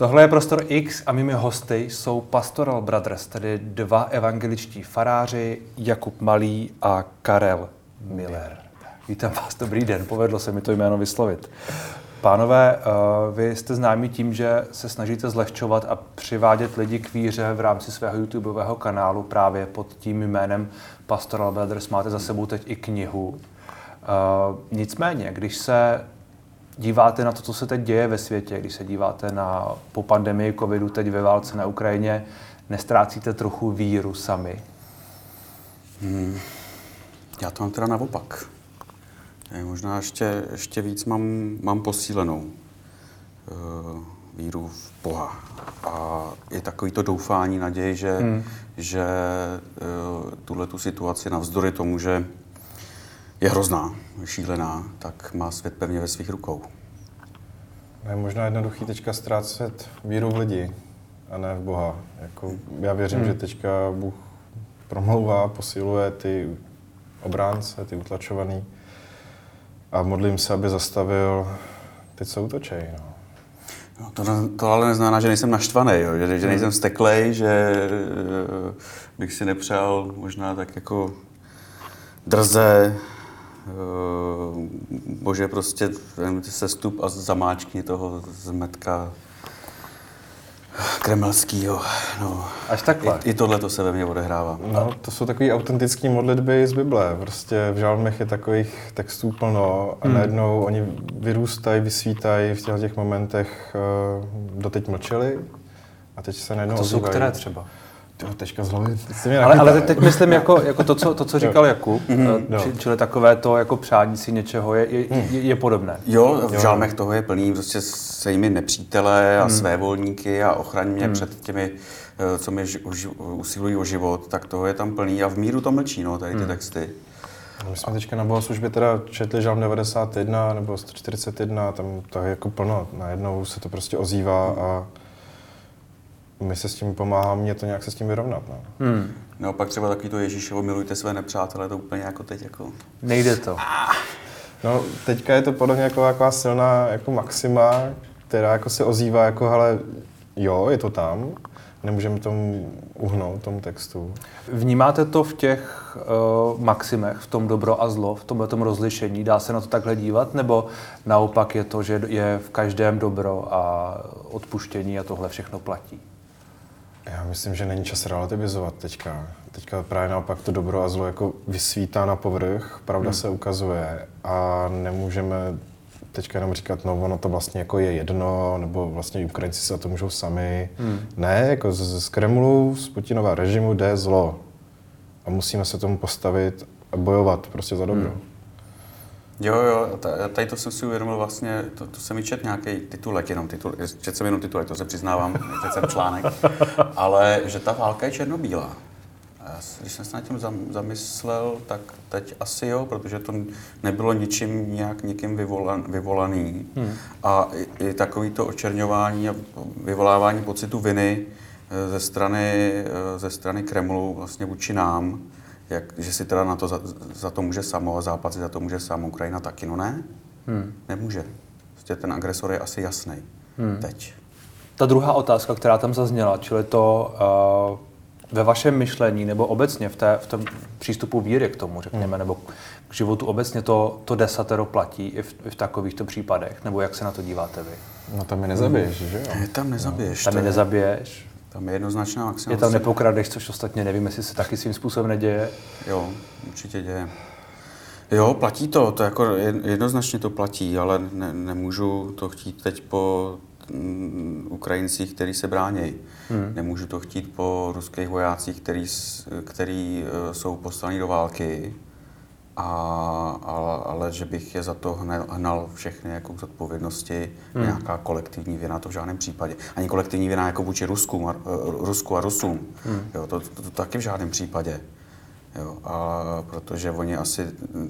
Tohle je Prostor X a mými hosty jsou Pastoral Brothers, tedy dva evangeličtí faráři, Jakub Malý a Karel Miller. Vítám vás, dobrý den, povedlo se mi to jméno vyslovit. Pánové, eh, vy jste známí tím, že se snažíte zlehčovat a přivádět lidi k víře v rámci svého YouTubeového kanálu právě pod tím jménem Pastoral Brothers. Máte za sebou teď i knihu. Eh, nicméně, když se díváte na to, co se teď děje ve světě, když se díváte na po pandemii covidu, teď ve válce na Ukrajině, nestrácíte trochu víru sami? Hmm. Já to mám teda naopak. Možná ještě, ještě víc mám, mám posílenou uh, víru v Boha. A je takový to doufání, naději, že, hmm. že uh, tuhle tu situaci navzdory tomu, že je hrozná, šílená, tak má svět pevně ve svých rukou. Je možná jednoduchý teďka ztrácet víru v lidi a ne v Boha. Jako, já věřím, hmm. že teďka Bůh promlouvá, posiluje ty obránce, ty utlačovaný a modlím se, aby zastavil ty, co útočej. No. No, to, to ale neznamená, že nejsem naštvaný, jo? Že, že nejsem steklej, že eh, bych si nepřál možná tak jako drze, bože, prostě sestup a zamáčkni toho zmetka kremelskýho. No. Až takhle. I, I tohle to se ve mně odehrává. No, to jsou takové autentické modlitby z Bible. Prostě v žalmech je takových textů plno a hmm. najednou oni vyrůstají, vysvítají v těch momentech, uh, doteď mlčeli a teď se najednou a to ozývají. jsou které třeba? Teďka z hlavy. Ale, ale teď, myslím jako, jako to, co, to, co říkal Jakub, mm-hmm. či, čili takové to jako přání si něčeho je, je, je, je podobné. Jo, v žalmech toho je plný prostě se jimi nepřítele a mm. své volníky a ochraň mě mm. před těmi, eh, co mi usilují o život, tak toho je tam plný a v míru to mlčí, no, tady ty mm. texty. My jsme teďka na bohoslužbě teda četli žalm 91 nebo 141, tam to je jako plno, najednou se to prostě ozývá a my se s tím pomáháme, mě to nějak se s tím vyrovnat. No. Hmm. No pak třeba takový to Ježíšovo, milujte své nepřátele, to úplně jako teď jako... Nejde to. No teďka je to podobně jako taková silná jako maxima, která jako se ozývá jako, hele, jo, je to tam, nemůžeme tomu uhnout, tomu textu. Vnímáte to v těch uh, maximech, v tom dobro a zlo, v tomhle tom rozlišení? Dá se na to takhle dívat? Nebo naopak je to, že je v každém dobro a odpuštění a tohle všechno platí? Já myslím, že není čas relativizovat teďka. Teďka právě naopak to dobro a zlo jako vysvítá na povrch, pravda hmm. se ukazuje a nemůžeme teďka jenom říkat, no ono to vlastně jako je jedno, nebo vlastně Ukrajinci se to můžou sami. Hmm. Ne, jako z, z Kremlu, z Putinova režimu jde zlo. A musíme se tomu postavit a bojovat prostě za dobro. Hmm. Jo, jo, tady to jsem si uvědomil vlastně, to, to jsem mi čet nějaký titulek, jenom titul, čet jsem jenom titulek, to se přiznávám, čet jsem článek, ale že ta válka je černobílá. Když jsem se nad tím zamyslel, tak teď asi jo, protože to nebylo ničím nějak někým vyvolan, vyvolaný. Hmm. A i, i takový to očerňování a vyvolávání pocitu viny eh, ze strany, eh, ze strany Kremlu vlastně vůči nám, jak, že si teda na to za, za to může samo a Západ si za to může sám, Ukrajina taky, no ne? Hmm. Nemůže. Prostě ten agresor je asi jasný. Hmm. Teď. Ta druhá otázka, která tam zazněla, čili to uh, ve vašem myšlení nebo obecně v, té, v tom přístupu víry k tomu, řekněme, hmm. nebo k životu obecně to, to desatero platí i v, i v takovýchto případech? Nebo jak se na to díváte vy? No tam je nezabiješ, hmm. že jo? Je tam nezabiješ. No. Tam je nezabiješ. Tam je jednoznačná maximum. Je tam nepokradeš, což ostatně nevím, jestli se taky svým způsobem neděje. Jo, určitě děje. Jo, platí to, to jako jednoznačně to platí, ale ne, nemůžu to chtít teď po mm, Ukrajincích, který se brání. Hmm. Nemůžu to chtít po ruských vojácích, který, který uh, jsou poslaní do války a, a, ale že bych je za to hnal, hnal všechny jako k zodpovědnosti, hmm. nějaká kolektivní vina, to v žádném případě. Ani kolektivní vina jako vůči Rusku, a, Rusku a Rusům, hmm. jo, to, to, to taky v žádném případě. Jo, a protože oni asi,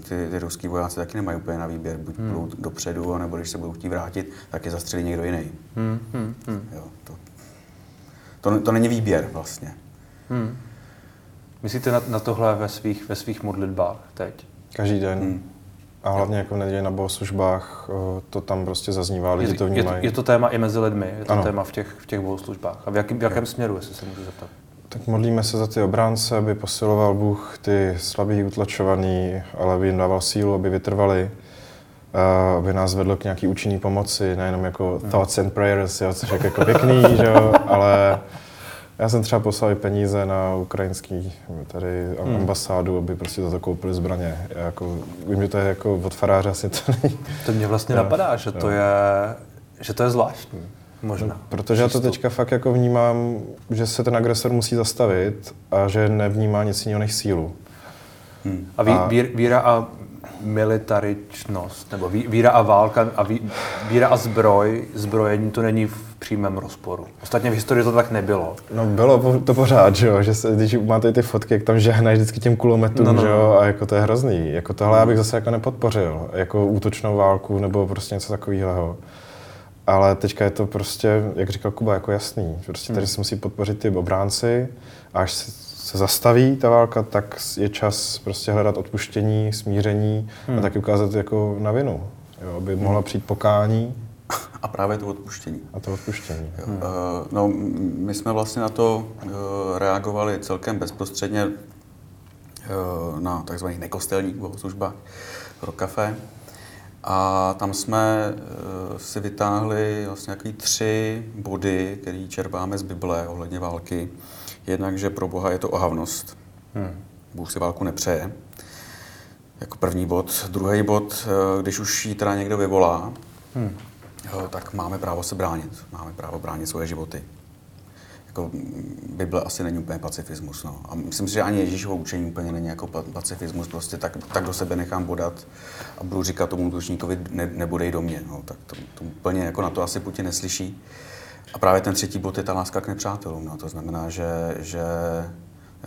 ty, ty ruský vojáci taky nemají úplně na výběr, buď hmm. budou dopředu, nebo když se budou chtít vrátit, tak je zastřelí někdo jiný. Hmm. Hmm. Hmm. Jo, to, to, to není výběr vlastně. Hmm. Myslíte na, na tohle ve svých, ve svých modlitbách teď? Každý den. Hmm. A hlavně jako v neděli na bohoslužbách eh, to tam prostě zaznívá, lidi Je, to je, to, vnímají. je to téma i mezi lidmi, je to Ano. téma v těch, v těch bohoslužbách. A v jakém, v jakém směru, jestli se můžu zeptat? Tak modlíme se za ty obránce, aby posiloval Bůh ty slabý, utlačovaný, ale aby jim dával sílu, aby vytrvali, a aby nás vedl k nějaký účinný pomoci, nejenom jako Hmm. thoughts and prayers, jo, což je jako pěkný, že jo, ale já jsem třeba poslal i peníze na ukrajinský tady Hmm. ambasádu, aby prostě za to koupili zbraně. Já jako, vím, že to je jako od faráře asi to není. To mě vlastně Jo, napadá, že to, je, že to je zvláštní. Možná. Protože já to Přístup. teďka fakt jako vnímám, že se ten agresor musí zastavit a že nevnímá nic jiného než sílu. A, ví, A- vír, víra a militaričnost, nebo ví, víra a válka a ví, víra a zbroj, zbrojení to není v přímém rozporu. Ostatně v historii to tak nebylo. No bylo to pořád, že jo, že se, když máte ty fotky, jak tam žehnají vždycky těm kulometům, No, no, že no. jo, a jako to je hrozný. Jako tohle já bych zase jako nepodpořil, jako útočnou válku nebo prostě něco takového. Ale teďka je to prostě, jak říkal Kuba, jako jasný. Prostě tady se musí podpořit ty obránci a až se, se zastaví ta válka, tak je čas prostě hledat odpuštění, smíření a taky ukázat jako na vinu. Jo, aby mohla přijít pokání A právě to odpuštění. a to odpuštění. Jo. Eh, No, my jsme vlastně na to eh, reagovali celkem bezprostředně eh, na takzvaných nekostelních bohoslužbách pro kafe. A tam jsme eh, si vytáhli vlastně takový tři body, které čerpáme z Bible ohledně války. Jednak, že pro Boha je to ohavnost. Bůh si válku nepřeje. Jako první bod. Druhý bod, eh, když už ji teda někdo vyvolá, Jo, tak máme právo se bránit. Máme právo bránit svoje životy. Jako mm, Bible asi není úplně pacifismus. No. A myslím si, že ani Ježíšovo učení úplně není jako pa- pacifismus. Prostě tak, tak do sebe nechám bodat a budu říkat tomu útočníkovi, ne, nebudej do mě. No. Tak to, to úplně jako na to asi Putin neslyší. A právě ten třetí bod je ta láska k nepřátelům. No. To znamená, že, že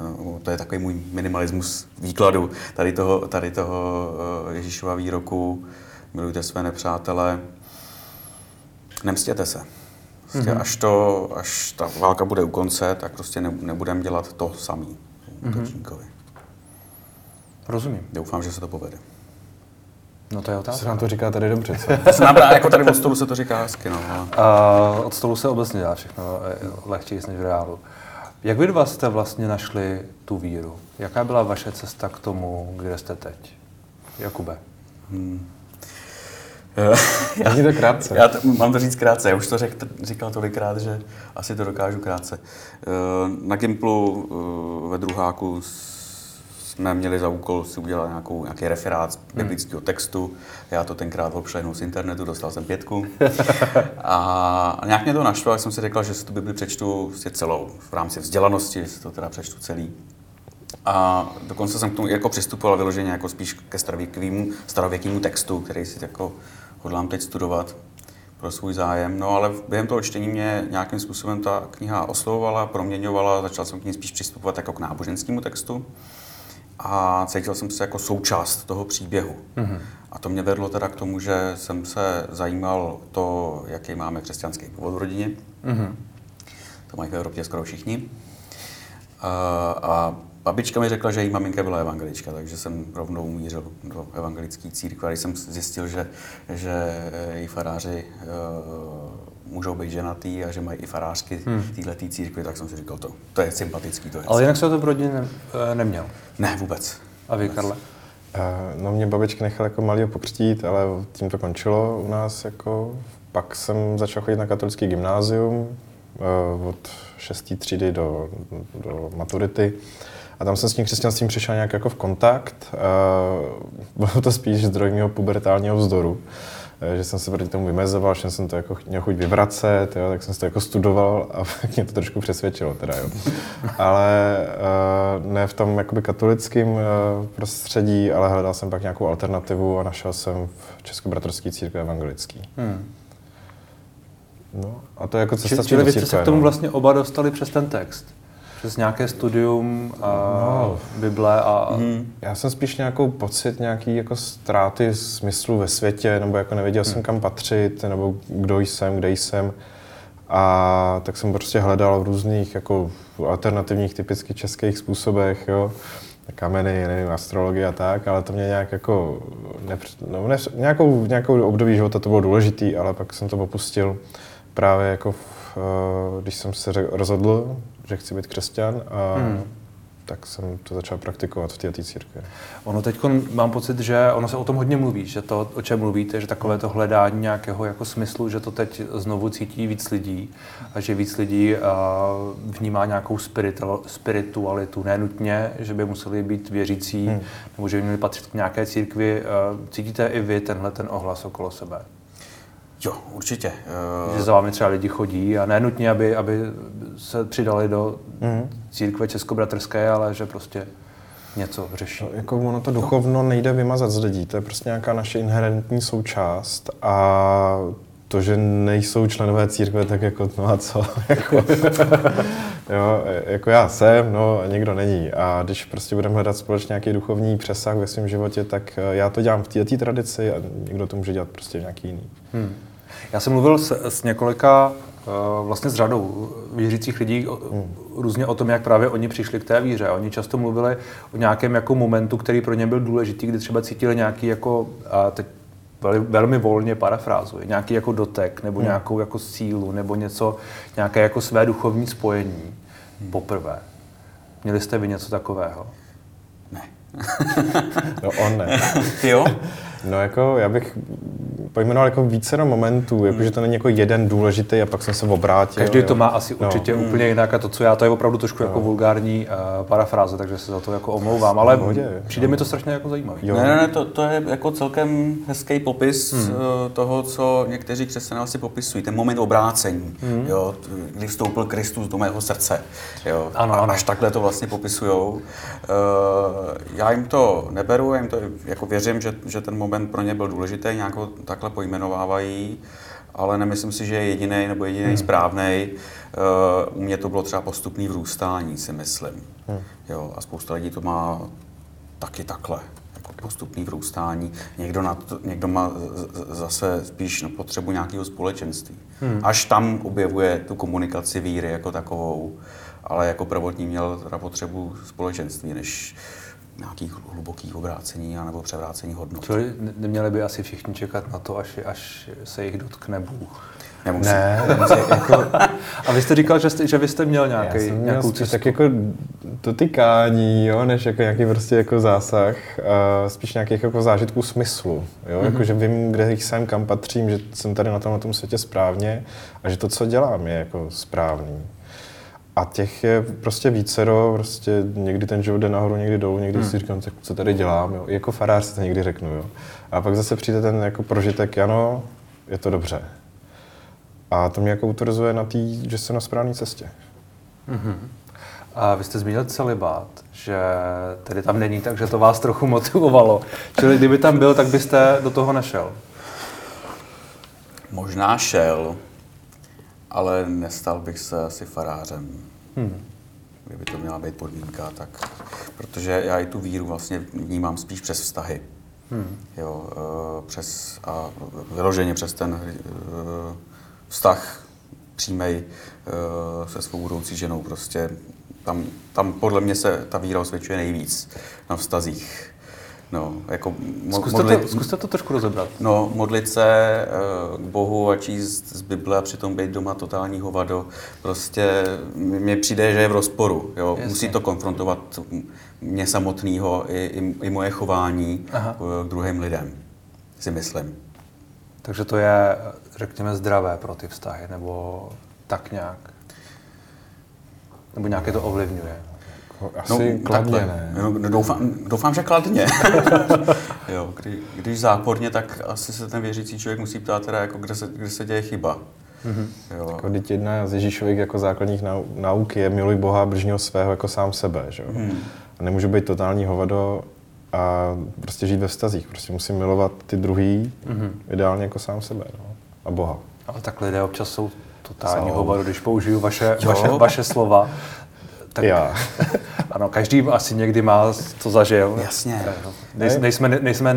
no, to je takový můj minimalismus výkladu tady toho, tady toho eh, Ježíšova výroku. Milujte své nepřátele, nemstěte se. Prostě mm-hmm. až, to, až ta válka bude u konce, tak prostě ne, nebudeme dělat to samý útočníkovi. Rozumím. Doufám, že se to povede. No to je Se otázka. nám to říká tady dobře, co? To se nám dá, jako tady od stolu se to říká hezky, no. A od stolu se obecně dá všechno eh, lehčí než v reálu. Jak vy dva jste vlastně našli tu víru? Jaká byla vaše cesta k tomu, kde jste teď? Jakube. Není to krátce. Já to, mám to říct krátce, já už to řek, říkal tolikrát, že asi to dokážu krátce. Eh, Na Gimplu eh, ve druháku jsme měli za úkol si udělat nějakou, nějaký referát z biblického textu. Já to tenkrát obšlehnul z internetu, dostal jsem pětku. A nějak mě to našlo, jak jsem si řekl, že si tu Bibli přečtu prostě celou v rámci vzdělanosti, si to teda přečtu celý. A dokonce jsem k tomu jako přistupoval vyloženě jako spíš ke starověkému, starověkému textu, který si jako hodlám teď studovat pro svůj zájem. No ale během toho čtení mě nějakým způsobem ta kniha oslovovala, proměňovala, začal jsem k ní spíš přistupovat jako k náboženskému textu a cítil jsem se jako součást toho příběhu. Mm-hmm. A to mě vedlo teda k tomu, že jsem se zajímal o to, jaký máme křesťanský původ v rodině. Mm-hmm. To mají v Evropě skoro všichni. A, a babička mi řekla, že její maminka byla evangelička, takže jsem rovnou mířil do evangelické církve. A Když jsem zjistil, že, že její faráři uh, můžou být ženatý a že mají i farářky hmm. v této církvi, tak jsem si říkal, to, to je sympatický. To je Ale jinak se to v rodině ne, eh, neměl. Ne, vůbec. A vy, Karle? Eh, No mě babička nechala jako malýho pokřtít, ale tím to končilo u nás jako. Pak jsem začal chodit na katolický gymnázium eh, od 6. třídy do, do maturity. A tam jsem s tím křesťanstvím přišel nějak jako v kontakt. Eh, Bylo to spíš zdroj mého pubertálního vzdoru. Eh, Že jsem se proti tomu vymezoval, že jsem to jako měl chuť vyvracet, jo, tak jsem si to jako studoval a pak mě to trošku přesvědčilo teda, jo. Ale uh, ne v tom jakoby katolickém uh, prostředí, ale hledal jsem pak nějakou alternativu a našel jsem v Českobratrské církvi evangelický. Hmm. No, a to je jako cesta čili do vy jste se k tomu no. vlastně oba dostali přes ten text? Přes nějaké studium a No. Bible a... Mhm. Já jsem spíš nějakou pocit nějaký jako ztráty smyslu ve světě, nebo jako nevěděl jsem kam patřit, nebo kdo jsem, kde jsem. A tak jsem prostě hledal v různých jako alternativních, typicky českých způsobech, jo. kameny, nevím, astrologie a tak, ale to mě nějak jako, nepř, no, ne, nějakou, nějakou období života to bylo důležitý, ale pak jsem to opustil právě jako, v, eh, když jsem se rozhodl, že chci být křesťan a hmm tak jsem to začal praktikovat v té církvi. Ono teď mám pocit, že ono se o tom hodně mluví, že to, o čem mluvíte, že takové to hledání nějakého jako smyslu, že to teď znovu cítí víc lidí a že víc lidí uh, vnímá nějakou spiritualitu, nenutně, že by museli být věřící hmm. nebo že by měli patřit k nějaké církvi. Uh, cítíte i vy tenhle ten ohlas okolo sebe? Jo, určitě. Že za vámi třeba lidi chodí a nenutně, aby, aby se přidali do mm. církve českobratrské, ale že prostě něco řeší. No, jako ono to duchovno nejde vymazat z lidí, to je prostě nějaká naše inherentní součást a to, že nejsou členové církve, tak jako no a co, jako, jo, jako já jsem, no a někdo není. A když prostě budeme hledat společně nějaký duchovní přesah ve svém životě, tak já to dělám v této tradici a někdo to může dělat prostě nějaký jiný. Hmm. Já jsem mluvil s, s několika, eh, vlastně s řadou věřících lidí hmm. různě o tom, jak právě oni přišli k té víře. Oni často mluvili o nějakém jako momentu, který pro ně byl důležitý, kdy třeba cítili nějaký jako, a teď velmi volně parafrázuji, nějaký jako dotek, nebo hmm. nějakou jako sílu, nebo něco, nějaké jako své duchovní spojení hmm. poprvé. Měli jste vy něco takového? Ne. no on ne. Ty jo? No jako já bych pojmenoval jako více momentů, jako že to není jako jeden důležitý a pak jsem se obrátil. Každý jo. to má asi no. určitě mm. úplně jinak a to, co já, to je opravdu trošku jako no. jako vulgární uh, parafráze, takže se za to jako omlouvám, ale Hodě, přijde no. mi to strašně jako zajímavé. Ne, ne, ne, to, to je jako celkem hezký popis mm. toho, co někteří křesťané asi popisují, ten moment obrácení, mm. jo, kdy vstoupil Kristus do mého srdce. Jo. Ano, a ano. až takhle to vlastně popisujou. Uh, já jim to neberu, já jim to jako věřím, že, že ten moment pro ně byl důležitý, nějak tak takhle pojmenovávají, ale nemyslím si, že je jediný nebo jediný hmm. správný. Uh, u mě to bylo třeba postupný vrůstání, si myslím. Hmm. Jo, a spousta lidí to má taky takhle jako postupný vrůstání. Někdo, na to, někdo má zase spíš no, potřebu nějakého společenství. Hmm. Až tam objevuje tu komunikaci víry jako takovou, ale jako prvotní měl teda potřebu společenství, než nějakých hlubokých obrácení nebo převrácení hodnot. Čili neměli by asi všichni čekat na to, až, až se jich dotkne Bůh. Nemusí. Ne, nemusí, jako... A vy jste říkal, že, jste, že vy jste měl nějaký, Já jsem nějakou cestu. Tak jako dotykání, jo, než jako nějaký prostě jako zásah, a spíš nějakých jako zážitků smyslu, jo, mm-hmm. jako že vím, kde jsem, kam patřím, že jsem tady na tom, na tom světě správně a že to, co dělám, je jako správný. A těch je prostě vícero, prostě někdy ten život jde nahoru, někdy dolů, někdy hmm. si říkám, tak co tady dělám, jo. I jako farář si to někdy řeknu, jo. A pak zase přijde ten jako prožitek, ano, je to dobře. A to mě jako utvrzuje na tý, že jsem na správné cestě. Mm-hmm. A vy jste zmínil celibát, že tedy tam není, takže to vás trochu motivovalo. Čili kdyby tam byl, tak byste do toho nešel? Možná šel, ale nestal bych se asi farářem. Hmm. Kdyby to měla být podmínka, tak... Protože já i tu víru vlastně vnímám spíš přes vztahy. Hmm. Jo, uh, přes, a vyloženě přes ten uh, vztah přímej uh, se svou budoucí ženou. Prostě tam, tam podle mě se ta víra osvědčuje nejvíc na vztazích. No, jako zkuste, modlit, to, zkuste to trošku rozebrat. No, modlit se uh, k Bohu a číst z Bible a přitom být doma totální hovado, prostě mně přijde, že je v rozporu. Jo? Musí to konfrontovat mě samotného i, i, i moje chování Aha. k druhým lidem, si myslím. Takže to je, řekněme, zdravé pro ty vztahy, nebo tak nějak? Nebo nějaké to ovlivňuje? Jako asi no, kladně takhle. ne. No, doufám, doufám, že kladně. jo, kdy, když záporně, tak asi se ten věřící člověk musí ptát, teda, jako, kde, se, kde se děje chyba. Mm-hmm. Jo. Jako, teď jedna z Ježíšových jako základních nau, nauk je miluj Boha bližního svého jako sám sebe. Že? Mm. A nemůžu být totální hovado a prostě žít ve vztazích. Prostě musím milovat ty druhý, mm-hmm. ideálně jako sám sebe no. a Boha. Ale tak lidé občas jsou totální hovado, když použiju vaše, vaše, vaše slova. Tak, Já. ano, každý asi někdy má to zažil. Jasně. Nej, nejsme, nejsme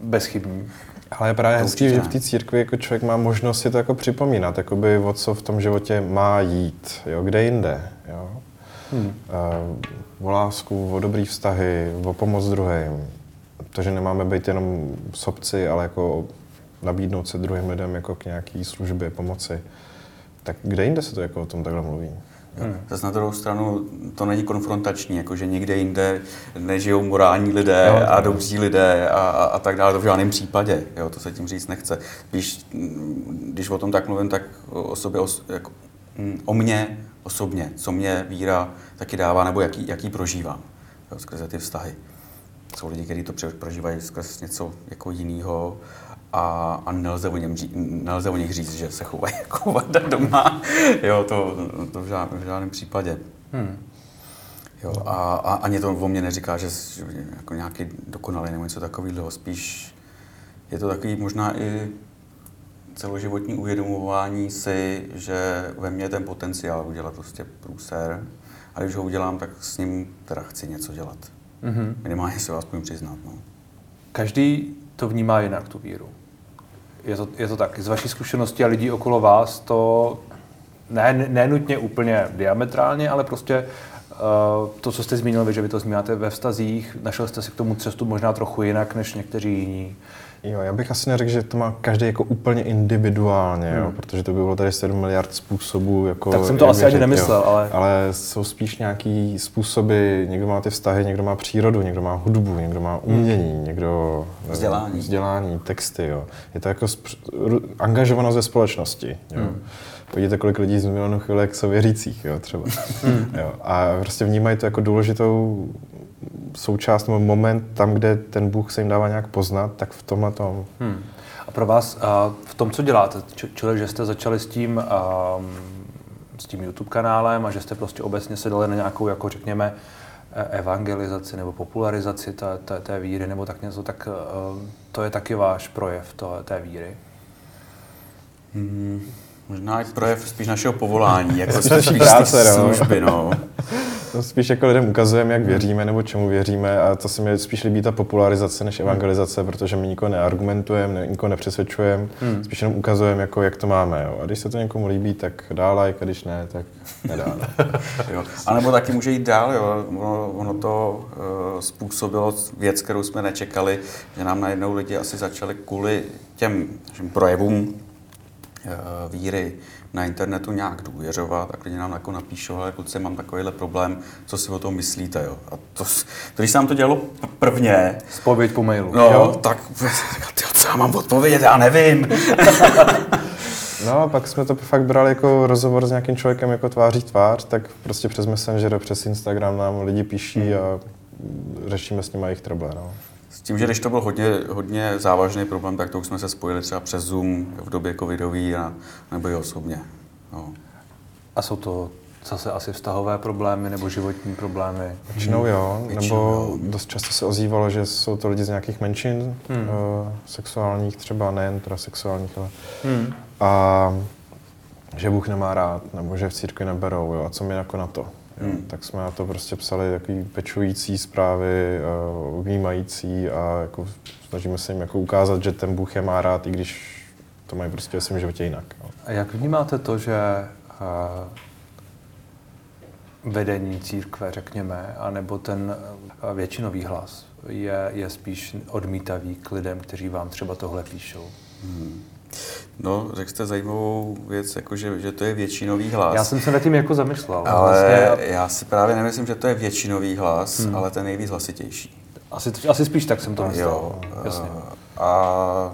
bezchybní. Ale je právě hezký, že v té církvi jako člověk má možnost si to jako připomínat, jakoby o co v tom životě má jít, jo, kde jinde. Jo. Hmm. O lásku, o dobrý vztahy, o pomoc druhým. To, že nemáme být jenom sobci, ale jako nabídnout se druhým lidem jako k nějaký službě, pomoci. Tak kde jinde se to jako o tom takhle mluví? Hmm. Zase na druhou stranu to není konfrontační, jakože někde jinde nežijou morální lidé no, a dobří lidé a, a, a tak dále, to v žádném případě, jo, to se tím říct nechce. Když, když o tom tak mluvím, tak o sobě, o, jako, mm, o mně osobně, co mě víra taky dává, nebo jaký, jaký prožívám jo, skrze ty vztahy. Jsou lidi, kteří to prožívají skrze něco jako jiného a, a nelze, o něm, nelze o nich říct, že se chovají jako vada doma. Jo, to, to v, žádném, v žádném případě. Hmm. Jo, a, a ani to o mě neříká, že, jako nějaký dokonalý nebo něco takového. Spíš je to takový možná i celoživotní uvědomování si, že ve mně je ten potenciál udělat prostě průser a když ho udělám, tak s ním teda chci něco dělat. Mm-hmm. Minimálně se aspoň přiznat. No. Každý to vnímá jinak, tu víru. Je to, je to tak. Z vaší zkušenosti a lidí okolo vás to ne, ne úplně diametrálně, ale prostě uh, to, co jste zmínil, že vy to zmínáte ve vztazích, našel jste si k tomu cestu možná trochu jinak než někteří jiní. Jo, já bych asi neřekl, že to má každý jako úplně individuálně, hmm. jo, protože to by bylo tady 7 miliard způsobů. Jako tak jsem to asi ani nemyslel, jo. ale... Ale jsou spíš nějaký způsoby, někdo má ty vztahy, někdo má přírodu, někdo má hudbu, někdo má umění, hmm. někdo... Vzdělání. Vzdělání, texty, jo. Je to jako spř- angažovanost ze společnosti, jo. Hmm. Podívejte, kolik lidí z milionu chvilek jsou věřících, jo, třeba. Hmm. jo. A prostě vnímají to jako důležitou součást nebo moment tam, kde ten Bůh se jim dává nějak poznat, tak v tomhle tom. Hmm. A pro vás a v tom, co děláte, čili že jste začali s tím, a, s tím YouTube kanálem a že jste prostě obecně se dali na nějakou, jako řekněme, e, evangelizaci nebo popularizaci té, té, té víry nebo tak něco, tak to je taky váš projev to, té víry? Hmm. Možná i projev spíš našeho povolání, jako spíš práce, služby, no. To spíš jako lidem ukazujeme, jak věříme nebo čemu věříme a to se mi spíš líbí ta popularizace než evangelizace, protože my nikoho neargumentujeme, nikoho nepřesvědčujeme, hmm. spíš jenom ukazujeme, jako, jak to máme. Jo. A když se to někomu líbí, tak dá like, a když ne, tak nedá. jo. A nebo taky může jít dál, jo. Ono, ono to uh, způsobilo věc, kterou jsme nečekali, že nám najednou lidi asi začali kvůli těm projevům Eh, víry na internetu nějak důvěřovat, tak lidi nám jako napíšou, ale kluci, mám takovýhle problém, co si o tom myslíte, jo. A to, to když se nám to dělalo prvně... Spověď po mailu. No, jo? tak tyjo, co já mám odpovědět, já nevím. No a pak jsme to fakt brali jako rozhovor s nějakým člověkem jako tváří tvář, tak prostě přes Messenger, přes Instagram nám lidi píší hmm. a řešíme s nimi jejich trouble. No. S tím, že když to byl hodně, hodně závažný problém, tak to už jsme se spojili třeba přes Zoom v době covidový a, nebo i osobně. No. A jsou to zase asi vztahové problémy nebo životní problémy? Většinou jo, Většinou nebo jo. dost často se ozývalo, že jsou to lidi z nějakých menšin, hmm. uh, sexuálních třeba, nejen teda sexuálních, ale... Hmm. A že Bůh nemá rád, nebo že v církvi neberou, jo, a co mi jako na to? Hmm. Tak jsme na to prostě psali takový pečující zprávy, uh, vnímající a jako snažíme se jim jako ukázat, že ten Bůh je má rád, i když to mají prostě ve svém životě jinak. No. A jak vnímáte to, že uh, vedení církve, řekněme, anebo ten uh, většinový hlas je, je spíš odmítavý k lidem, kteří vám třeba tohle píšou? Hmm. No, řekl jste zajímavou věc, jako že, že to je většinový hlas. Já jsem se nad tím jako zamyslel. Ale vlastně... já si právě nemyslím, že to je většinový hlas, hmm. ale ten nejvíc hlasitější. Asi, asi spíš tak jsem to myslel. Jo, Jasně. A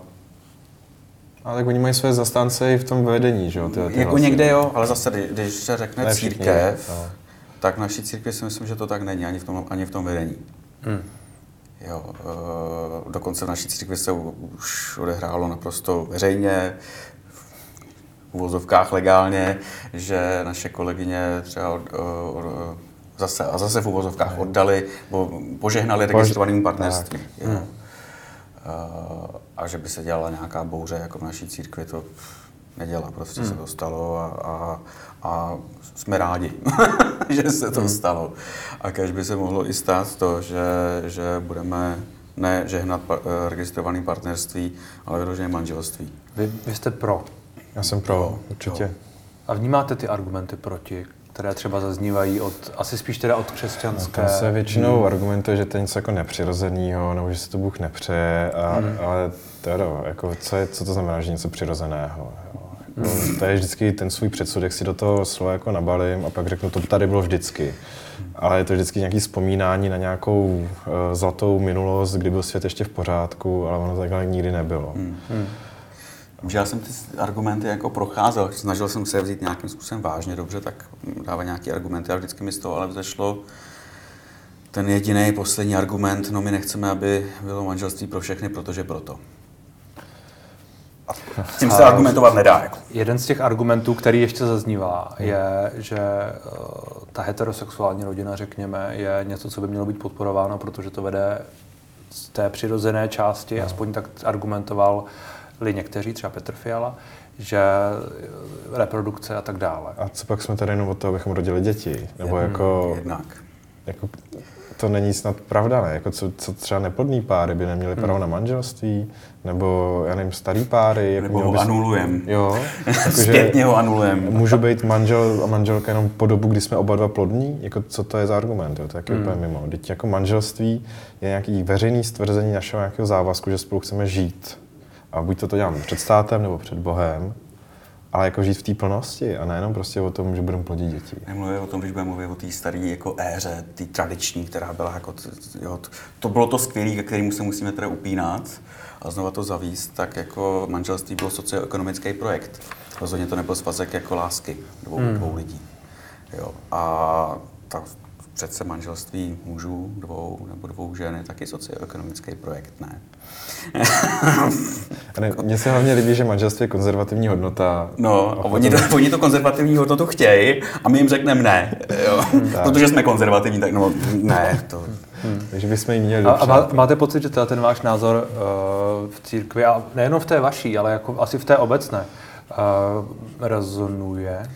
ale tak oni mají své zastánce i v tom vedení, že jo? Ty, ty jako hlasy. někde jo, ale zase, když se řekne ne církev, no. tak v naší církvi si myslím, že to tak není, ani v tom, ani v tom vedení. Hmm. Jo, e, dokonce v naší církvi se už odehrálo naprosto veřejně, v uvozovkách legálně, že naše kolegyně třeba e, zase, a zase v uvozovkách oddali, bo, požehnali registrovaným partnerstvím. Hmm. E, a že by se dělala nějaká bouře jako v naší církvi, to nedělá, prostě hmm. se to stalo a, a, a jsme rádi, že se to stalo. A kež by se mohlo i stát to, že, že budeme ne žehnat pa, eh, registrované partnerství, ale vyložené manželství. Vy, vy jste pro. Já jsem pro, jo, určitě. Jo. A vnímáte ty argumenty proti které třeba zaznívají od, asi spíš teda od křesťanské. Tam se většinou hmm. argumentuje, že to je něco jako nepřirozeného, nebo že se to Bůh nepřeje, a, hmm. ale teda, jako, co, je, co to znamená, že něco přirozeného? Jo? Hmm. To je vždycky ten svůj předsudek, si do toho slova jako nabalím a pak řeknu, to tady bylo vždycky. Ale je to vždycky nějaké vzpomínání na nějakou uh, zlatou minulost, kdy byl svět ještě v pořádku, ale ono takhle nikdy nebylo. Hmm. Hmm. Já jsem ty argumenty jako procházel, snažil jsem se vzít nějakým způsobem vážně, dobře, tak dává nějaké argumenty a vždycky mi z toho ale vzešlo ten jediný poslední argument, no my nechceme, aby bylo manželství pro všechny, protože proto. A s tím se argumentovat nedá. Jako. Jeden z těch argumentů, který ještě zaznívá, je, že uh, ta heterosexuální rodina, řekněme, je něco, co by mělo být podporováno, protože to vede z té přirozené části, no. aspoň tak argumentoval li někteří, třeba Petr Fiala, že reprodukce a tak dále. A co pak jsme tady jenom od toho, abychom rodili děti? Nebo jako... Jednak. Jako, to není snad pravda, ne? Jako co, co třeba neplodný páry by neměli právo hmm. na manželství, nebo já nevím, starý páry. Jako nebo ho bys... anulujem. Jo. Jako, Zpětně ho anulujem. Můžu být manžel a manželka jenom po dobu, kdy jsme oba dva plodní? Jako co to je za argument? Jo? To je hmm. úplně mimo. Teď jako manželství je nějaký veřejný stvrzení našeho nějakého závazku, že spolu chceme žít. A buď to, to dělám před státem nebo před Bohem, ale jako žít v té plnosti a nejenom prostě o tom, že budeme plodit děti. Nemluvím o tom, když budeme mluvit o té staré jako éře, té tradiční, která byla jako, jo, to bylo to skvělé, ke kterému se musíme teda upínat a znova to zavíst, tak jako manželství bylo socioekonomický projekt. Rozhodně to nebyl svazek jako lásky dvou, hmm. dvou lidí. Jo. A ta, přece manželství mužů, dvou nebo dvou žen je taky socioekonomický projekt, ne? ne mně se hlavně líbí, že manželství je konzervativní hodnota. No, a, oni, to, oni to konzervativní hodnotu chtějí a my jim řekneme ne, jo? protože jsme konzervativní, tak no ne. To... Hmm. Takže bychom jim měli A, a máte pocit, že ten váš názor uh, v církvi, a nejenom v té vaší, ale jako asi v té obecné, uh, rezonuje?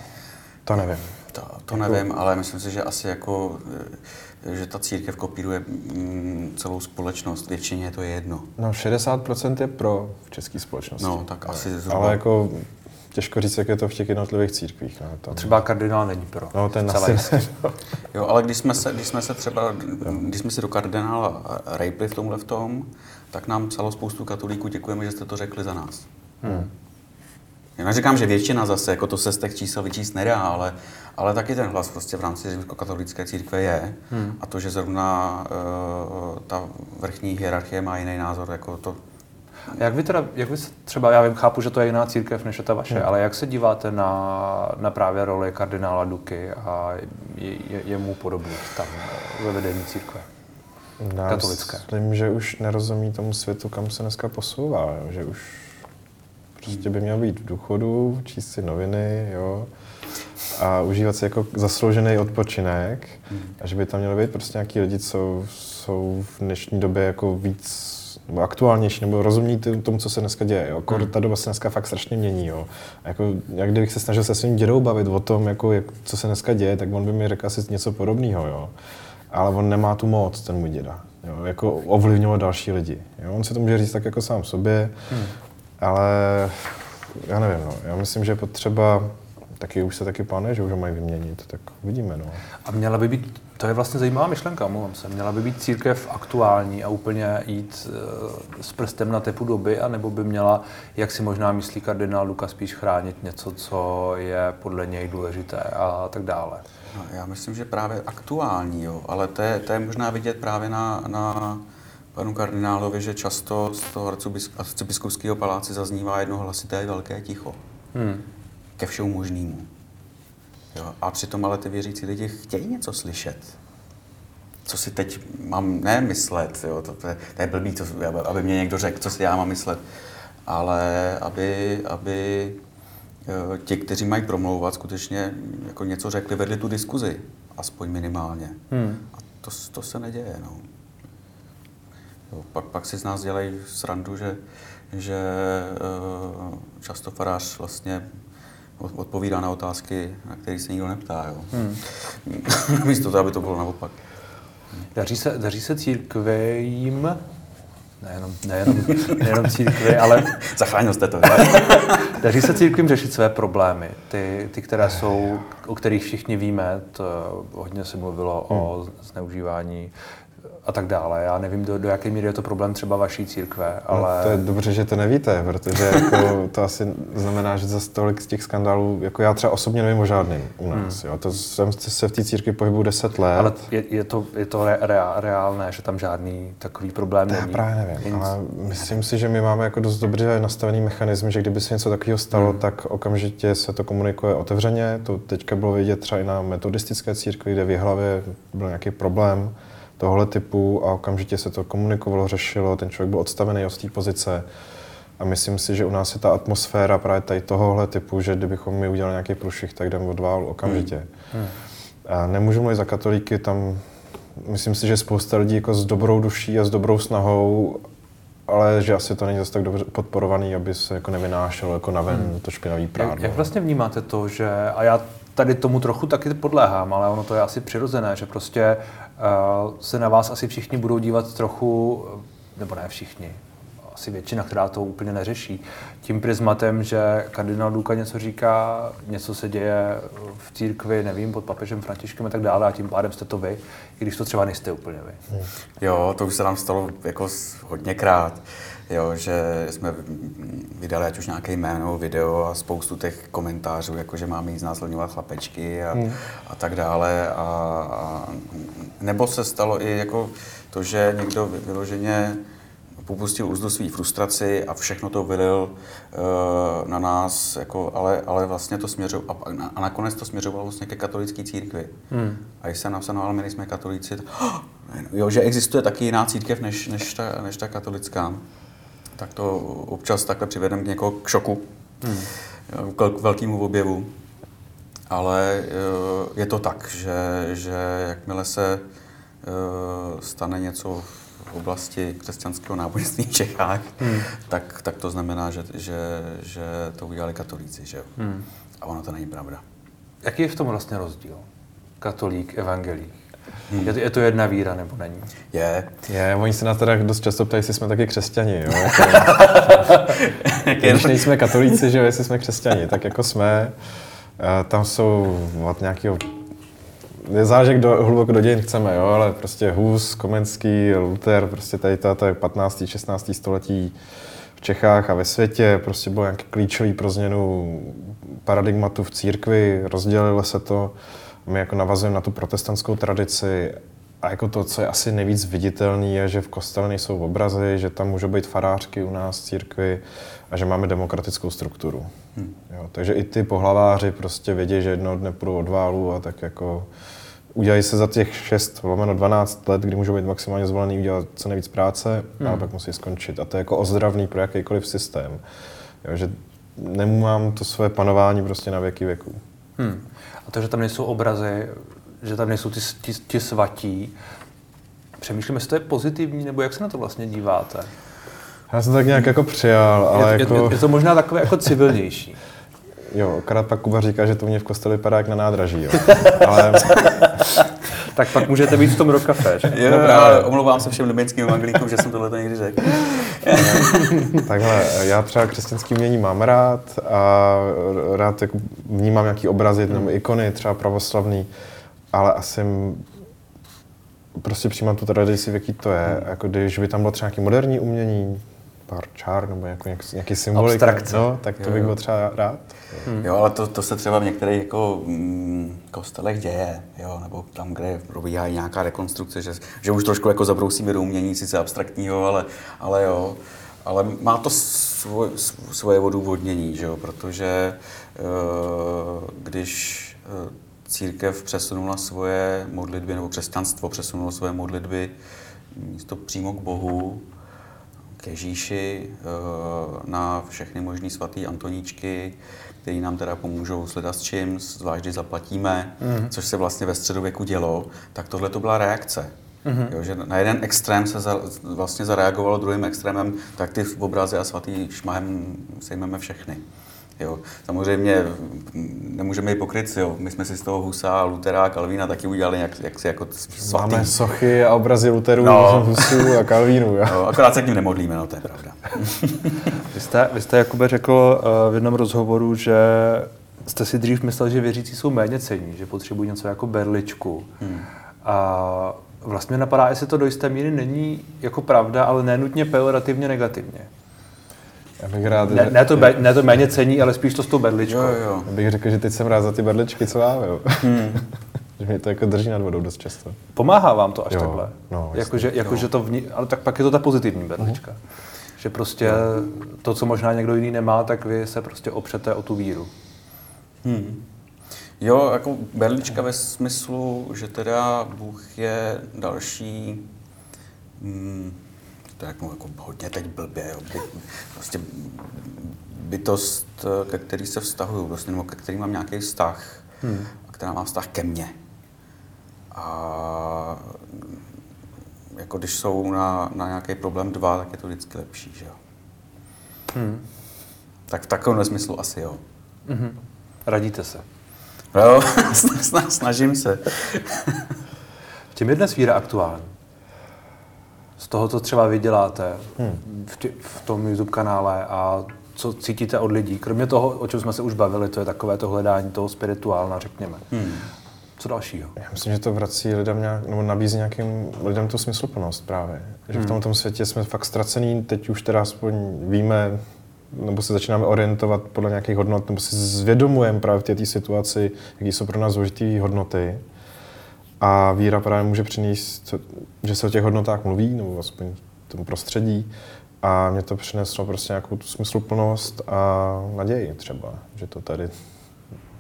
To nevím. To, to nevím, ale myslím si, že asi jako že ta církev kopíruje mm, celou společnost. Většině je to jedno. No 60% je pro v české společnosti. No, tak ale, asi zhruba. Ale jako těžko říct, jak je to v těch jednotlivých církvích. No, tam... Třeba kardinál není pro. No, ten asi Jo, ale když jsme, se, když jsme se třeba, když jsme si do kardinála rejpli v tomhle v tom, tak nám psalo spoustu katolíků, děkujeme, že jste to řekli za nás. Hmm. Já neříkám, že většina zase, jako to se z těch čísel vyčíst nedá, ale, ale taky ten hlas prostě v rámci římskokatolické církve je. Hmm. A to, že zrovna uh, ta vrchní hierarchie má jiný názor, jako to... Jak vy teda, jak vy se třeba, já vím, chápu, že to je jiná církev než je ta vaše, hmm. ale jak se díváte na, na právě roli kardinála Duky a je, je, jemu podobných tam ve vedení církve? Já katolické. Myslím, že už nerozumí tomu světu, kam se dneska posouvá, že už Prostě by měl být v důchodu, číst si noviny, jo, a užívat si jako zasloužený odpočinek a že by tam měly být prostě nějaký lidi, co jsou v dnešní době jako víc nebo aktuálnější, nebo rozumí tomu, co se dneska děje. Jo. Hmm. Ta doba se dneska fakt strašně mění. Jo. A jako, jak kdybych se snažil se svým dědou bavit o tom, jako, jak, co se dneska děje, tak on by mi řekl asi něco podobného. Jo. Ale on nemá tu moc, ten můj děda. Jo. Jako ovlivňovat další lidi. Jo. On si to může říct tak jako sám sobě. Hmm. Ale já nevím, no. Já myslím, že je potřeba, taky už se taky plánuje, že už ho mají vyměnit, tak uvidíme, no. A měla by být, to je vlastně zajímavá myšlenka, mluvám se, měla by být církev aktuální a úplně jít e, s prstem na tepu doby, anebo by měla, jak si možná myslí kardinál Luka, spíš chránit něco, co je podle něj důležité a tak dále. No, já myslím, že právě aktuální, jo, ale to je, to je možná vidět právě na, na panu kardinálovi, že často z toho arcibiskupského paláce zaznívá jedno hlasité velké ticho. Hmm. Ke všemu možnému. Jo, a přitom ale ty věřící lidi chtějí něco slyšet. Co si teď mám nemyslet, jo, to, to, je, to je blbý, to, aby mě někdo řekl, co si já mám myslet. Ale aby, aby ti, kteří mají promlouvat, skutečně jako něco řekli, vedli tu diskuzi, aspoň minimálně. Hmm. A to, to se neděje. No. Jo, pak, pak si z nás dělají srandu, že, že uh, často farář vlastně odpovídá na otázky, na které se nikdo neptá. Jo. Hmm. Místo toho, aby to bylo naopak. Daří se, daří se církvím, nejenom, nejenom, nejenom církvi, ale... Zachránil jste to. Daří se církvím řešit své problémy, ty, ty, které jsou, o kterých všichni víme, to hodně se mluvilo hmm. o zneužívání a tak dále. Já nevím, do, do jaké míry je to problém třeba vaší církve, ale... No, to je dobře, že to nevíte, protože jako, to asi znamená, že za tolik z těch skandálů, jako já třeba osobně nevím o žádným u nás. Hmm. Jo. To jsem se v té církvi pohybu 10 let. Ale je, je to, je to re, re, reálné, že tam žádný takový problém není? Já právě nevím, Nic. ale myslím si, že my máme jako dost dobře nastavený mechanismy, že kdyby se něco takového stalo, hmm. tak okamžitě se to komunikuje otevřeně. To teďka bylo vidět třeba i na metodistické církvi, kde v Jihlavě byl nějaký problém tohle typu a okamžitě se to komunikovalo, řešilo, ten člověk byl odstavený od té pozice. A myslím si, že u nás je ta atmosféra právě tady tohohle typu, že kdybychom mi udělali nějaký průšvih, tak jdeme od válu okamžitě. Hmm. Hmm. A nemůžu mluvit za katolíky, tam myslím si, že spousta lidí jako s dobrou duší a s dobrou snahou, ale že asi to není zase tak dobře podporovaný, aby se jako nevynášelo jako naven hmm. to špinavý prádlo. Jak, jak vlastně vnímáte to, že, a já tady tomu trochu taky podléhám, ale ono to je asi přirozené, že prostě uh, se na vás asi všichni budou dívat trochu, nebo ne všichni, asi většina, která to úplně neřeší, tím prismatem, že kardinál Duka něco říká, něco se děje v církvi, nevím, pod papežem Františkem a tak dále a tím pádem jste to vy, i když to třeba nejste úplně vy. Jo, to už se nám stalo jako hodněkrát jo, že jsme vydali ať už nějaké jméno, video a spoustu těch komentářů, jako že máme jít znázorňovat chlapečky a, hmm. a tak dále. A, a, nebo se stalo i jako to, že někdo vyloženě popustil úzdu svý frustraci a všechno to vylil uh, na nás, jako, ale, ale vlastně to směřovalo, a, a nakonec to směřovalo vlastně ke katolické církvi. Hmm. A když se napsal, no ale my nejsme katolíci, to, oh, jo, že existuje taky jiná církev než, než, ta, než ta katolická tak to občas takhle přivedeme k někoho k šoku, hmm. k velkému objevu. Ale eh, je to tak, že, že jakmile se eh, stane něco v oblasti křesťanského náboženství v Čechách, hmm. tak, tak to znamená, že, že, že to udělali katolíci. Že? Hmm. A ono to není pravda. Jaký je v tom vlastně rozdíl? Katolík, evangelík? Hmm. Je, to, je to jedna víra, nebo není? Je. Je, oni se nás teda dost často ptají, jestli jsme taky křesťani, jo? Jako, když nejsme katolíci, že jo, jestli jsme křesťani, tak jako jsme. Tam jsou od nějakého záleží, kdo, hluboko do dějin chceme, jo, ale prostě Hus, Komenský, Luther, prostě tady to, to je 15. 16. století v Čechách a ve světě, prostě bylo nějaký klíčový pro změnu paradigmatu v církvi, rozdělilo se to. My jako navazujeme na tu protestantskou tradici a jako to, co je asi nejvíc viditelný, je, že v kostele nejsou obrazy, že tam můžou být farářky u nás v církvi a že máme demokratickou strukturu. Hmm. Jo, takže i ty pohlaváři prostě vědí, že jednoho dne půjdou od válu a tak jako udělají se za těch 6, lomeno 12 let, kdy můžou být maximálně zvolený, udělat co nejvíc práce, hmm. a pak musí skončit. A to je jako ozdravný pro jakýkoliv systém. Jo, že nemám to své panování prostě na věky věků. Hmm. A to, že tam nejsou obrazy, že tam nejsou ty, ty, ty svatí, přemýšlím, jestli to je pozitivní, nebo jak se na to vlastně díváte? Já jsem tak nějak jako přijal, ale je, jako... Je, je to možná takové jako civilnější. Jo, akorát pak Kuba říká, že to mě v kostele vypadá jak na nádraží, jo. Ale... tak pak můžete být v tom rok kafe, že? Jo, no, ale omlouvám se všem libeňským anglíkům, že jsem tohle někdy řekl. Takhle, já třeba křesťanský umění mám rád a rád jako vnímám nějaký obrazy nebo ikony, třeba pravoslavný, ale asi prostě přijímám tu tradici, v jaký to je. Jako když by tam bylo třeba nějaký moderní umění, pár čár nebo jako nějaký, nějaký symbolik, no, tak to jo. bych byl třeba rád. Hmm. Jo, ale to, to se třeba v některých jako, mm, kostelech děje, jo, nebo tam, kde probíhá nějaká rekonstrukce, že, že už trošku jako zabrousíme do umění, sice abstraktního, ale, ale jo. Ale má to svoj, svoje odůvodnění, že jo, protože uh, když uh, církev přesunula svoje modlitby, nebo křesťanstvo přesunulo svoje modlitby místo přímo k Bohu, k Ježíši, eh, na všechny možné svatý Antoníčky, který nám teda pomůžou sledat s čím, zvlášť když zaplatíme, mm. což se vlastně ve středověku dělo, tak tohle to byla reakce. Mm-hmm. Jo, že na jeden extrém se za, vlastně zareagovalo druhým extrémem, tak ty v obraze a svatý šmahem sejmeme všechny. Jo. Samozřejmě nemůžeme být pokryci, jo. My jsme si z toho Husa, Lutera, Kalvína taky udělali jak, jak si jako svatý. Máme sochy a obrazy Luterů, No. Husů a Kalvínů. Jo. Jo, akorát se k ním nemodlíme, no to je pravda. Vy jste, vy jste Jakube řekl eh, v jednom rozhovoru, že jste si dřív myslel, že věřící jsou méně cení, že potřebují něco jako berličku. Hmm. A vlastně napadá, jestli to do jisté míry není jako pravda, ale nenutně pejorativně negativně. Já bych rád, Ne, ne, to, be, ne to méně cení, ale spíš to s tou berličkou. Jo, jo. já bych řekl, že teď jsem rád za ty berličky, co mám, jo. Hmm. že mě to jako drží nad vodou dost často. Pomáhá vám to až Jo, takhle? no, jako, že, jako, že to vní, ale tak pak je to ta pozitivní berlička. Že prostě to, co možná někdo jiný nemá, tak vy se prostě opřete o tu víru. Hmm. Jo, jako berlička ve smyslu, že teda Bůh je další, hmm, to je jako, jako hodně teď blbě, jo, by, prostě bytost, ke který se vztahuju, prostě, nebo ke který mám nějaký vztah, hmm. a která má vztah ke mně. A jako když jsou na, na nějaký problém dva, tak je to vždycky lepší, že jo. Hmm. Tak v takovém smyslu asi jo. Mm-hmm. Radíte se. Jo, sna- snažím se. V čem je dnes víra aktuální? Z toho, co třeba vy děláte hmm. v, tě, v tom YouTube kanále a co cítíte od lidí, kromě toho, o čem jsme se už bavili, to je takové to hledání toho spirituálna, řekněme. Hmm. Co dalšího? Já myslím, že to vrací lidem nějak, nebo nabízí nějakým lidem tu smysluplnost právě. Že v Hmm. tomto světě jsme fakt ztracený, teď už teda aspoň víme, nebo se začínáme orientovat podle nějakých hodnot, nebo si zvědomujeme právě v té té situaci, jaký jsou pro nás důležité hodnoty. A víra právě může přinést, že se o těch hodnotách mluví, nebo aspoň v tom prostředí. A mě to přineslo prostě nějakou tu smysluplnost a naději třeba, že to tady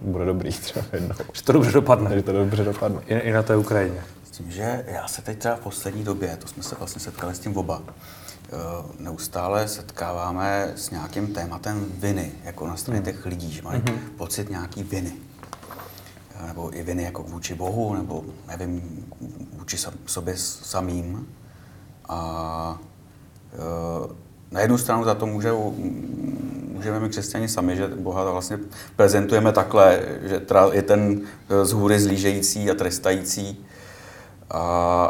bude dobrý třeba jednou. Že to dobře dopadne. Že to dobře dopadne. I, I na té Ukrajině. S tím, že já se teď třeba v poslední době, to jsme se vlastně setkali s tím oba, eh, neustále setkáváme s nějakým tématem viny, jako na straně těch lidí, že mají pocit nějaký viny. Nebo i viny jako vůči Bohu, nebo nevím, vůči sobě samým. A eh, na jednu stranu za to může, můžeme my křesťani sami, že Boha vlastně prezentujeme takhle, že je ten eh, z hůry zlížející a trestající. A,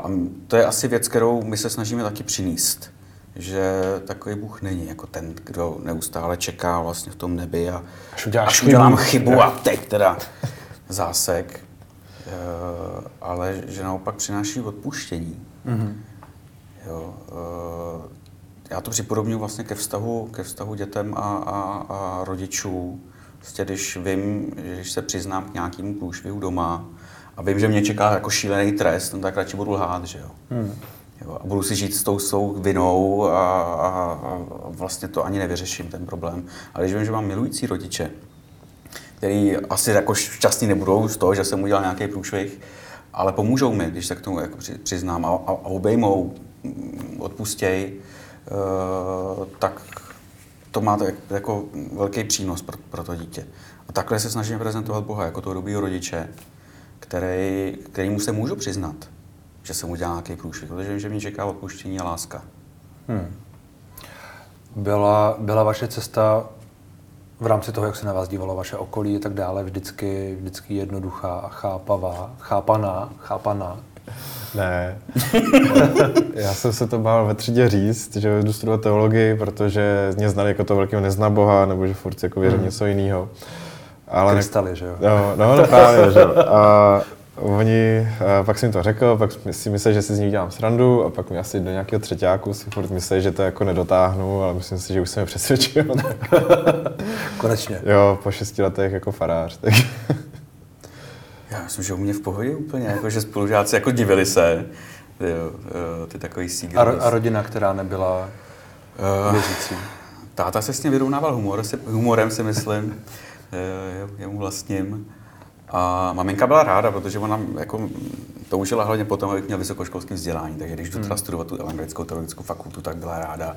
a to je asi věc, kterou my se snažíme taky přinést. Že takový Bůh není jako ten, kdo neustále čeká vlastně v tom nebi a Až uděláš až udělám chybu. chybu a teď teda zásek. E, ale že naopak přináší odpuštění. Mm-hmm. Jo, e, já to připodobňuji vlastně ke vztahu, ke vztahu dětem a, a, a rodičů. Prostě když vím, že když se přiznám k nějakému průšvihu doma a vím, že mě čeká jako šílený trest, no tak radši budu lhát, že jo. Hmm. jo a budu si žít s tou svou vinou a, a, a vlastně to ani nevyřeším, ten problém. Ale když vím, že mám milující rodiče, který asi jako šťastní nebudou z toho, že jsem udělal nějaký průšvih, ale pomůžou mi, když se k tomu jako při- přiznám a, a, obejmou, mm, odpustěj, uh, tak to má jako velký přínos pro, pro to dítě. A takhle se snažím prezentovat Boha jako toho dobrýho rodiče, který, kterýmu se můžu přiznat, že jsem udělal nějaký průšvih, protože vím, že mě čeká odpuštění a láska. Hmm. Byla, byla vaše cesta v rámci toho, jak se na vás dívalo vaše okolí a tak dále, vždycky, vždycky jednoduchá a chápavá, chápaná, chápaná. Ne. Já jsem se to bál ve třídě říct, že jdu studovat teologii, protože mě znali jako to velkého nezna Boha, nebo že furt jako věřím něco jiného. Ale ne- Krystaly, že jo? No, no, no právě, že jo. A oni, a pak jsem jim to řekl, pak si mysleli, že si z nich dělám srandu a pak mi asi do nějakého třetíku si furt mysleli, že to jako nedotáhnu, ale myslím si, že už jsem je přesvědčil. Konečně. jo, po šesti letech jako farář. Tak. Já myslím, že u mě v pohodě úplně, jako že spolužáci jako divili se, jo, jo, ty takový. A, ro, a rodina, která nebyla Eh, věřící. Táta se s ním vyrovnával humor, humorem, si myslím, eh, je- jemu vlastním. A maminka byla ráda, protože ona jako, toužila hlavně potom, abych měl vysokoškolské vzdělání. Takže když jdu teda studovat tu evangelickou teologickou fakultu, tak byla ráda.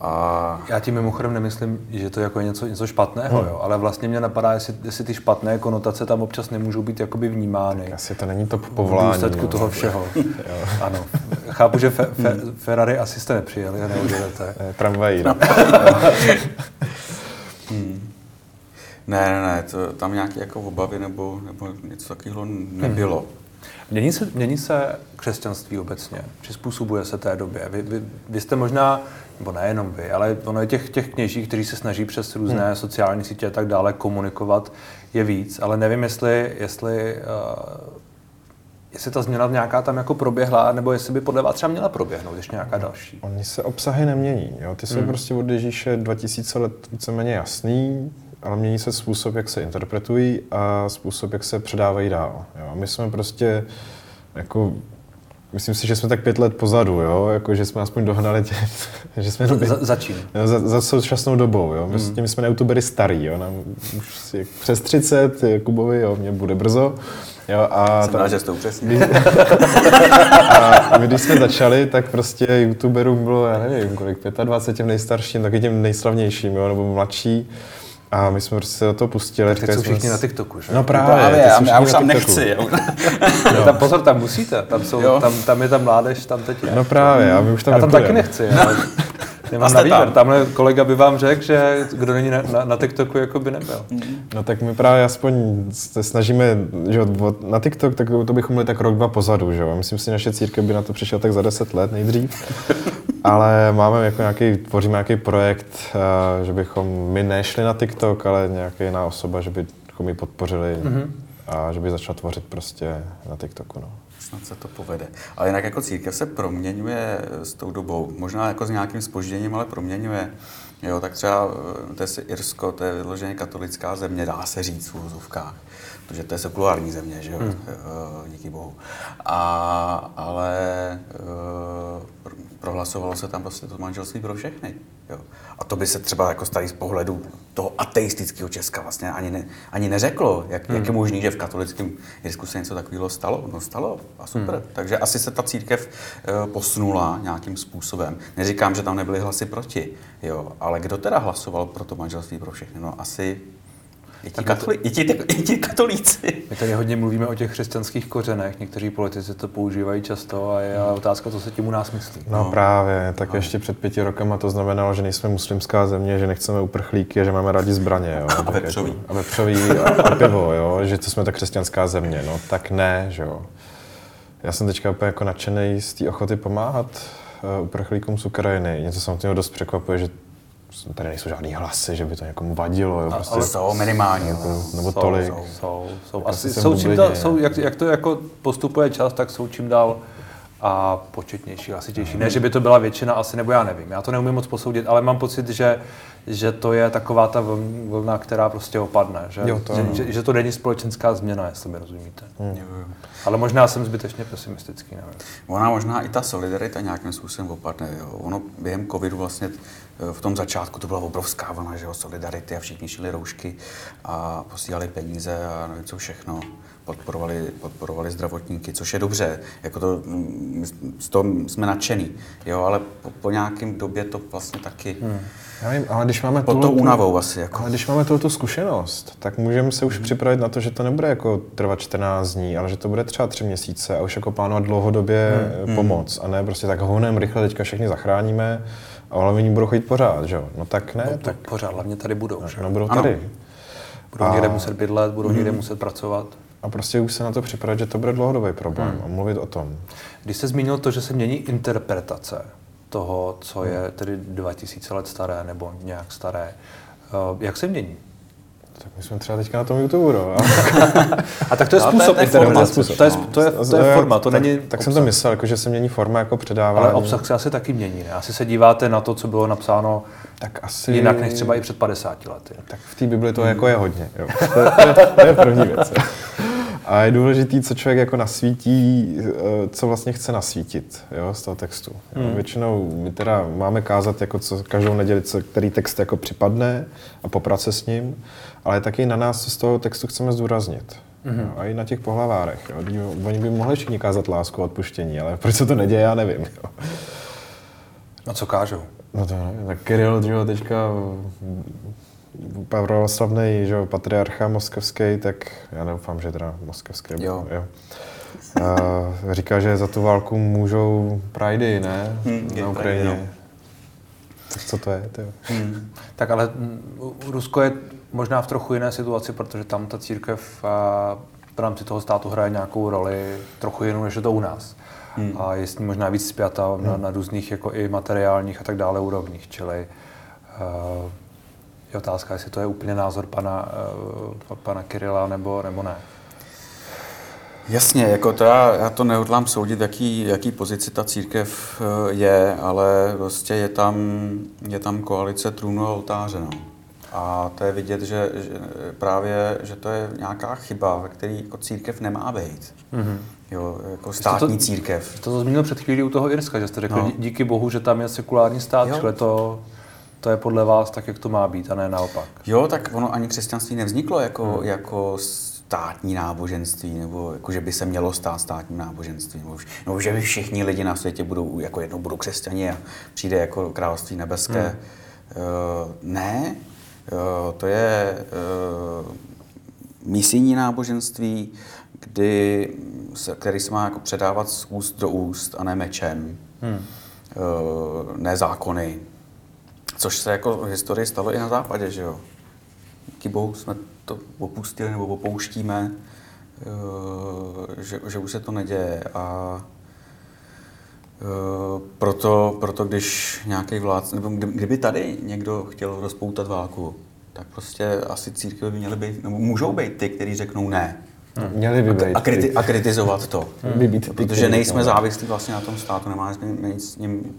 A Já tím mimochodem nemyslím, že to je jako něco, něco špatného, jo, ale vlastně mě napadá, jestli, jestli ty špatné konotace tam občas nemůžou být jakoby vnímány. Asi to není to V povolání. důsledku no. toho všeho. ano. Chápu, že fe, fe, Ferrari asi jste nepřijeli a neodjedete. Eh, Tramvají, no. Ne, ne, ne, to, tam nějaké jako obavy nebo, nebo něco takového nebylo. Hmm. Mění se, mění se křesťanství obecně? Přizpůsobuje se té době? Vy, vy, vy jste možná, nebo nejenom vy, ale ono je těch, těch kněží, kteří se snaží přes různé hmm. sociální sítě a tak dále komunikovat, je víc, ale nevím, jestli, jestli uh, jestli ta změna nějaká tam jako proběhla, nebo jestli by podle vás třeba měla proběhnout ještě nějaká další. Oni se obsahy nemění. Jo? Ty jsou hmm. prostě od Ježíše 2000 let víceméně jasný, ale mění se způsob, jak se interpretují a způsob, jak se předávají dál. Jo? My jsme prostě jako Myslím si, že jsme tak pět let pozadu, jo? Jako, že jsme aspoň dohnali tě, že jsme doby, za, za čím? Za, za současnou dobou, jo? My, hmm. my jsme na youtubery starý, jo? Nám už je přes 30, Kubovi, jo, mě bude brzo. Jo, a Jsem ta, rád, že jste upřesnil. a my, když jsme začali, tak prostě youtuberům bylo, já nevím, kolik, 25 těm nejstarším, taky těm nejslavnějším, jo, nebo mladší. A my jsme prostě se do toho pustili. Tak jsou všichni jsme... na TikToku, že? No právě, právě já, já už tam nechci. Jo. no. tam, pozor, tam musíte, tam, jsou, tam, tam je ta mládež, tam teď je. No právě, a my už tam Já tam taky nechci, ale nemám na výběr. Tam. Tamhle kolega by vám řekl, že kdo není na, na, na TikToku, jako by nebyl. No tak my právě aspoň se snažíme, že na TikTok, tak to bychom měli tak rok, dva pozadu, že jo. Myslím si, že naše církev by na to přišel tak za deset let nejdřív. ale máme jako nějaký, tvoříme nějaký projekt, eh, že bychom my nešli na TikTok, ale nějaká jiná osoba, že bychom ji podpořili mm-hmm. a že by začal tvořit prostě na TikToku. No. Snad se to povede. Ale jinak jako církev se proměňuje s tou dobou. Možná jako s nějakým spožděním, ale proměňuje. Jo, tak třeba eh, to je Irsko, to je vyloženě katolická země, dá se říct v úvozovkách protože to je sekulární země, že jo, hmm. Eh, díky bohu. A, ale uh, prohlasovalo se tam prostě to manželství pro všechny. Jo. A to by se třeba jako starý z pohledu toho ateistického Česka vlastně ani, ne, ani neřeklo, jak, hmm. jak je možný, že v katolickém Jirsku se něco takového stalo. No stalo a super. Hmm. Takže asi se ta církev uh, posunula nějakým způsobem. Neříkám, že tam nebyly hlasy proti, jo, ale kdo teda hlasoval pro to manželství pro všechny? No asi i ti, katoli, i, ti, i ti katolíci. My tady hodně mluvíme o těch křesťanských kořenech, někteří politici to používají často a je otázka, co se tím u nás myslí. No, no. právě, tak no. ještě před pěti rokama to znamenalo, že nejsme muslimská země, že nechceme uprchlíky a že máme rádi zbraně. Jo. A vepřový. A vepřový a, a pivo, jo, že to jsme ta křesťanská země. No tak ne, že jo. Já jsem teďka úplně jako nadšený z té ochoty pomáhat uh, uprchlíkům z Ukrajiny. Něco samotného dost překvapuje, že tady nejsou žádný hlasy, že by to někomu vadilo. Jo, prostě, ale jsou minimálně. Jako, nebo jsou, tolik. Jsou, jsou, jsou. Asi jsou čím dál, jsou, jak, jak, to jako postupuje čas, tak jsou čím dál a početnější, hlasitější. Mm. Ne, že by to byla většina, asi nebo já nevím. Já to neumím moc posoudit, ale mám pocit, že, že to je taková ta vlna, která prostě opadne. Že, jo, to, že, že, že to není společenská změna, jestli mi rozumíte. Mm. Ale možná jsem zbytečně pesimistický. Nevím. Ona možná i ta solidarita nějakým způsobem opadne. Jo. Ono během covidu vlastně v tom začátku to byla obrovská vlna, že jo, solidarity a všichni šili roušky a posílali peníze a nevím co všechno podporovali, podporovali zdravotníky, což je dobře. Jako to, z toho jsme nadšený, jo, ale po, po nějakém době to vlastně taky... Hmm. Já vím, ale když máme po to únavou asi. Jako. Ale když máme tuto zkušenost, tak můžeme se už hmm. připravit na to, že to nebude jako trvat 14 dní, ale že to bude třeba 3 měsíce a už jako plánovat dlouhodobě hmm. pomoc. A ne prostě tak honem rychle teďka všechny zachráníme, ale oni budou chodit pořád, že jo? No tak ne. No, tak pořád, hlavně tady budou. No, no budou tady. Budou a... někde muset bydlet, budou hmm. někde muset pracovat a prostě už se na to připravit, že to bude dlouhodobý problém hmm. a mluvit o tom. Když jste zmínil to, že se mění interpretace toho, co je hmm. tedy 2000 let staré nebo nějak staré, eh, jak se mění? Tak my jsme třeba teďka na tom YouTube, no. a tak to je způsob no, interpretace. To je, to je, to je forma, to tak, není Tak jsem to myslel, jako, že se mění forma jako předávání. Ale obsah se asi taky mění, ne? Asi se díváte na to, co bylo napsáno tak asi... jinak než třeba i před 50 lety. Tak v té Bibli to hmm. jako je hodně. Jo. To, to, to je první věc. A je důležité, co člověk jako nasvítí, eh, co vlastně chce nasvítit jo, z toho textu. Jo. Hmm. Většinou my teda máme kázat jako co, každou neděli, co, který text jako připadne a poprat se s ním, ale taky na nás, co z toho textu chceme zdůraznit. Mm-hmm. Jo, a i na těch pohlavárech. Jo. Oni by mohli všichni kázat lásku a odpuštění, ale proč se to neděje, já nevím. Jo. No co kážou? No to ne, tak Kirill, teďka pravoslavný že, patriarcha moskevský, tak já doufám, že teda moskevský. Jo. jo. A říká, že za tu válku můžou Pridey, ne? Hmm, na Ukrajině. Tak co to je? Hmm. Tak ale Rusko je možná v trochu jiné situaci, protože tam ta církev a, v rámci toho státu hraje nějakou roli trochu jinou, než je to u nás. Hmm. A je s ní možná víc spjata hmm. na, na různých jako i materiálních a tak dále úrovních. Čili uh, je otázka, jestli to je úplně názor pana, uh, pana Kirila nebo, nebo ne. Jasně, jako to já, já to nehodlám soudit, jaký, jaký pozici ta církev eh, je, ale prostě je tam, je tam koalice trůnu a oltáře. No. A to je vidět, že, že právě, že to je nějaká chyba, ve které jako církev nemá být. Mm-hmm. Jo, jako státní to, církev. To, to zmínil před chvílí u toho Irska, že jste řekl, no. díky bohu, že tam je sekulární stát, čili to, to je podle vás tak, jak to má být, a ne naopak. Jo, tak ono ani křesťanství nevzniklo jako, hmm. jako státní náboženství, nebo jako, že by se mělo stát státním náboženství, nebo, nebo že by všichni lidi na světě budou, jako jednou budou křesťani a přijde jako království nebeské. Hmm. Uh, ne, uh, to je uh, misijní náboženství, kdy se, který se má jako předávat z úst do úst a ne mečem, hmm. uh, ne zákony. Což se jako v historii stalo i na západě, že jo. Díky bohu jsme to opustili nebo opouštíme, uh, že, že už se to neděje a uh, proto, proto když nějaký vládce, nebo kdyby tady někdo chtěl rozpoutat válku, tak prostě asi církve by měly být, nebo můžou být ty, kteří řeknou ne. Hmm. Měli by být. A, kriti- a kritizovat to. Hmm. Být Protože nejsme závislí vlastně na tom státu, nemáme nic s ním,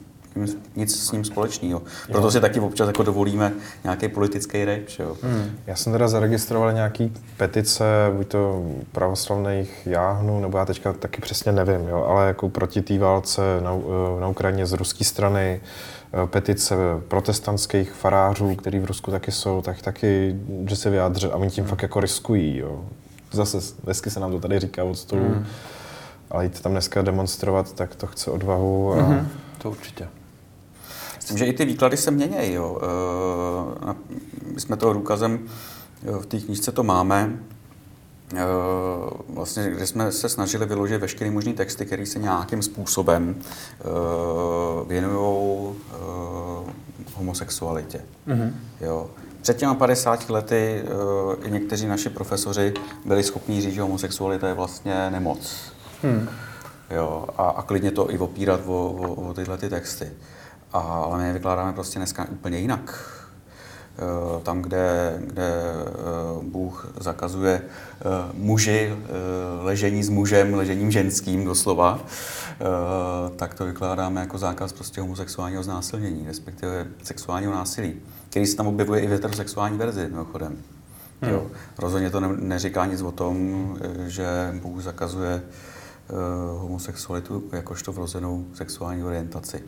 nic s ním společného. Proto jo. si taky občas jako dovolíme nějaký politický reč. Jo. Hmm. Já jsem teda zaregistroval nějaký petice, buď to pravoslavných jáhnů, nebo já teďka taky přesně nevím, jo, ale jako proti té válce na, na Ukrajině z ruské strany, eh, petice protestantských farářů, který v Rusku taky jsou, tak taky, že se vyjádří a oni tím hmm. fakt jako riskují. Jo zase hezky se nám to tady říká od stolu, mm. ale jít tam dneska demonstrovat, tak to chce odvahu. A... Mm-hmm. To určitě. Myslím, že i ty výklady se mění. Jo. Eh, my jsme toho důkazem, v té knížce to máme, eh, vlastně, kde jsme se snažili vyložit veškeré možné texty, které se nějakým způsobem eh, věnují homosexualitě. Mm-hmm. Jo. Před těma 50 lety i někteří naši profesoři byli schopni říct, že homosexualita je vlastně nemoc. Hmm. Jo, a, a klidně to i opírat o, o, o tyhle ty texty. A, ale my je vykládáme prostě dneska úplně jinak. Uh, tam, kde, kde uh, Bůh zakazuje uh, muži ležení s mužem, ležením ženským doslova, tak to vykládáme jako zákaz prostě homosexuálního znásilnění, respektive sexuálního násilí který se tam objevuje i v heterosexuální verzi, mimochodem. Hmm. Jo. Rozhodně to ne, neříká nic o tom, eh, že Bůh zakazuje uh, homosexualitu jakožto vrozenou sexuální orientaci.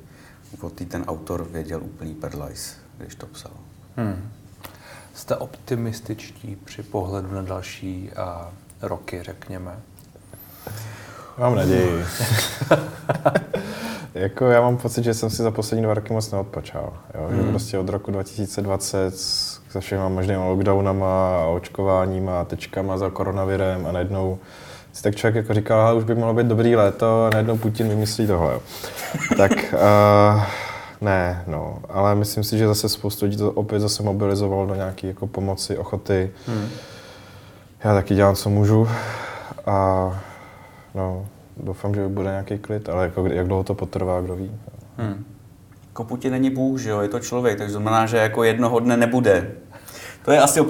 O tý ten autor věděl úplný perlajs, když to psal. Hmm. Jste optimističtí při pohledu na další a roky, řekněme? Mám naději. Jako já mám pocit, že jsem si za poslední dva roky moc neodpočal. Jo? Mm. Že hmm. prostě od roku 2020 se všema možnými lockdownama a očkováním a tečkama za koronavirem a najednou si tak člověk jako říkal, už by mohlo být dobrý léto a najednou Putin vymyslí tohle. tak uh, ne, no, ale myslím si, že zase spoustu lidí to opět zase mobilizovalo do nějaké jako pomoci, ochoty. Mm. Já taky dělám, co můžu a no, doufám, že bude nějaký klid, ale jako, jak dlouho to potrvá, kdo ví. Hmm. Jako Putin není Bůh, že jo, je to člověk, takže znamená, že jako jednoho dne nebude. To je asi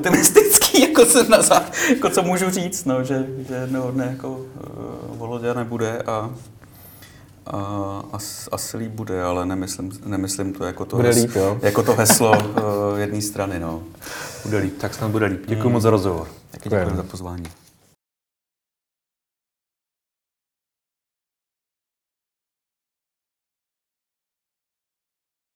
optimistický, jako co, na, jako co můžu říct, no, že, že jednoho dne jako uh, Volodya nebude a, a as, asi líp bude, ale nemyslím, nemyslím to jako to, bude líp, jo. jako to heslo uh, jedné strany. No. Bude líp, tak snad bude líp. Děkuji hmm. moc za rozhovor. Taky děkuji za pozvání.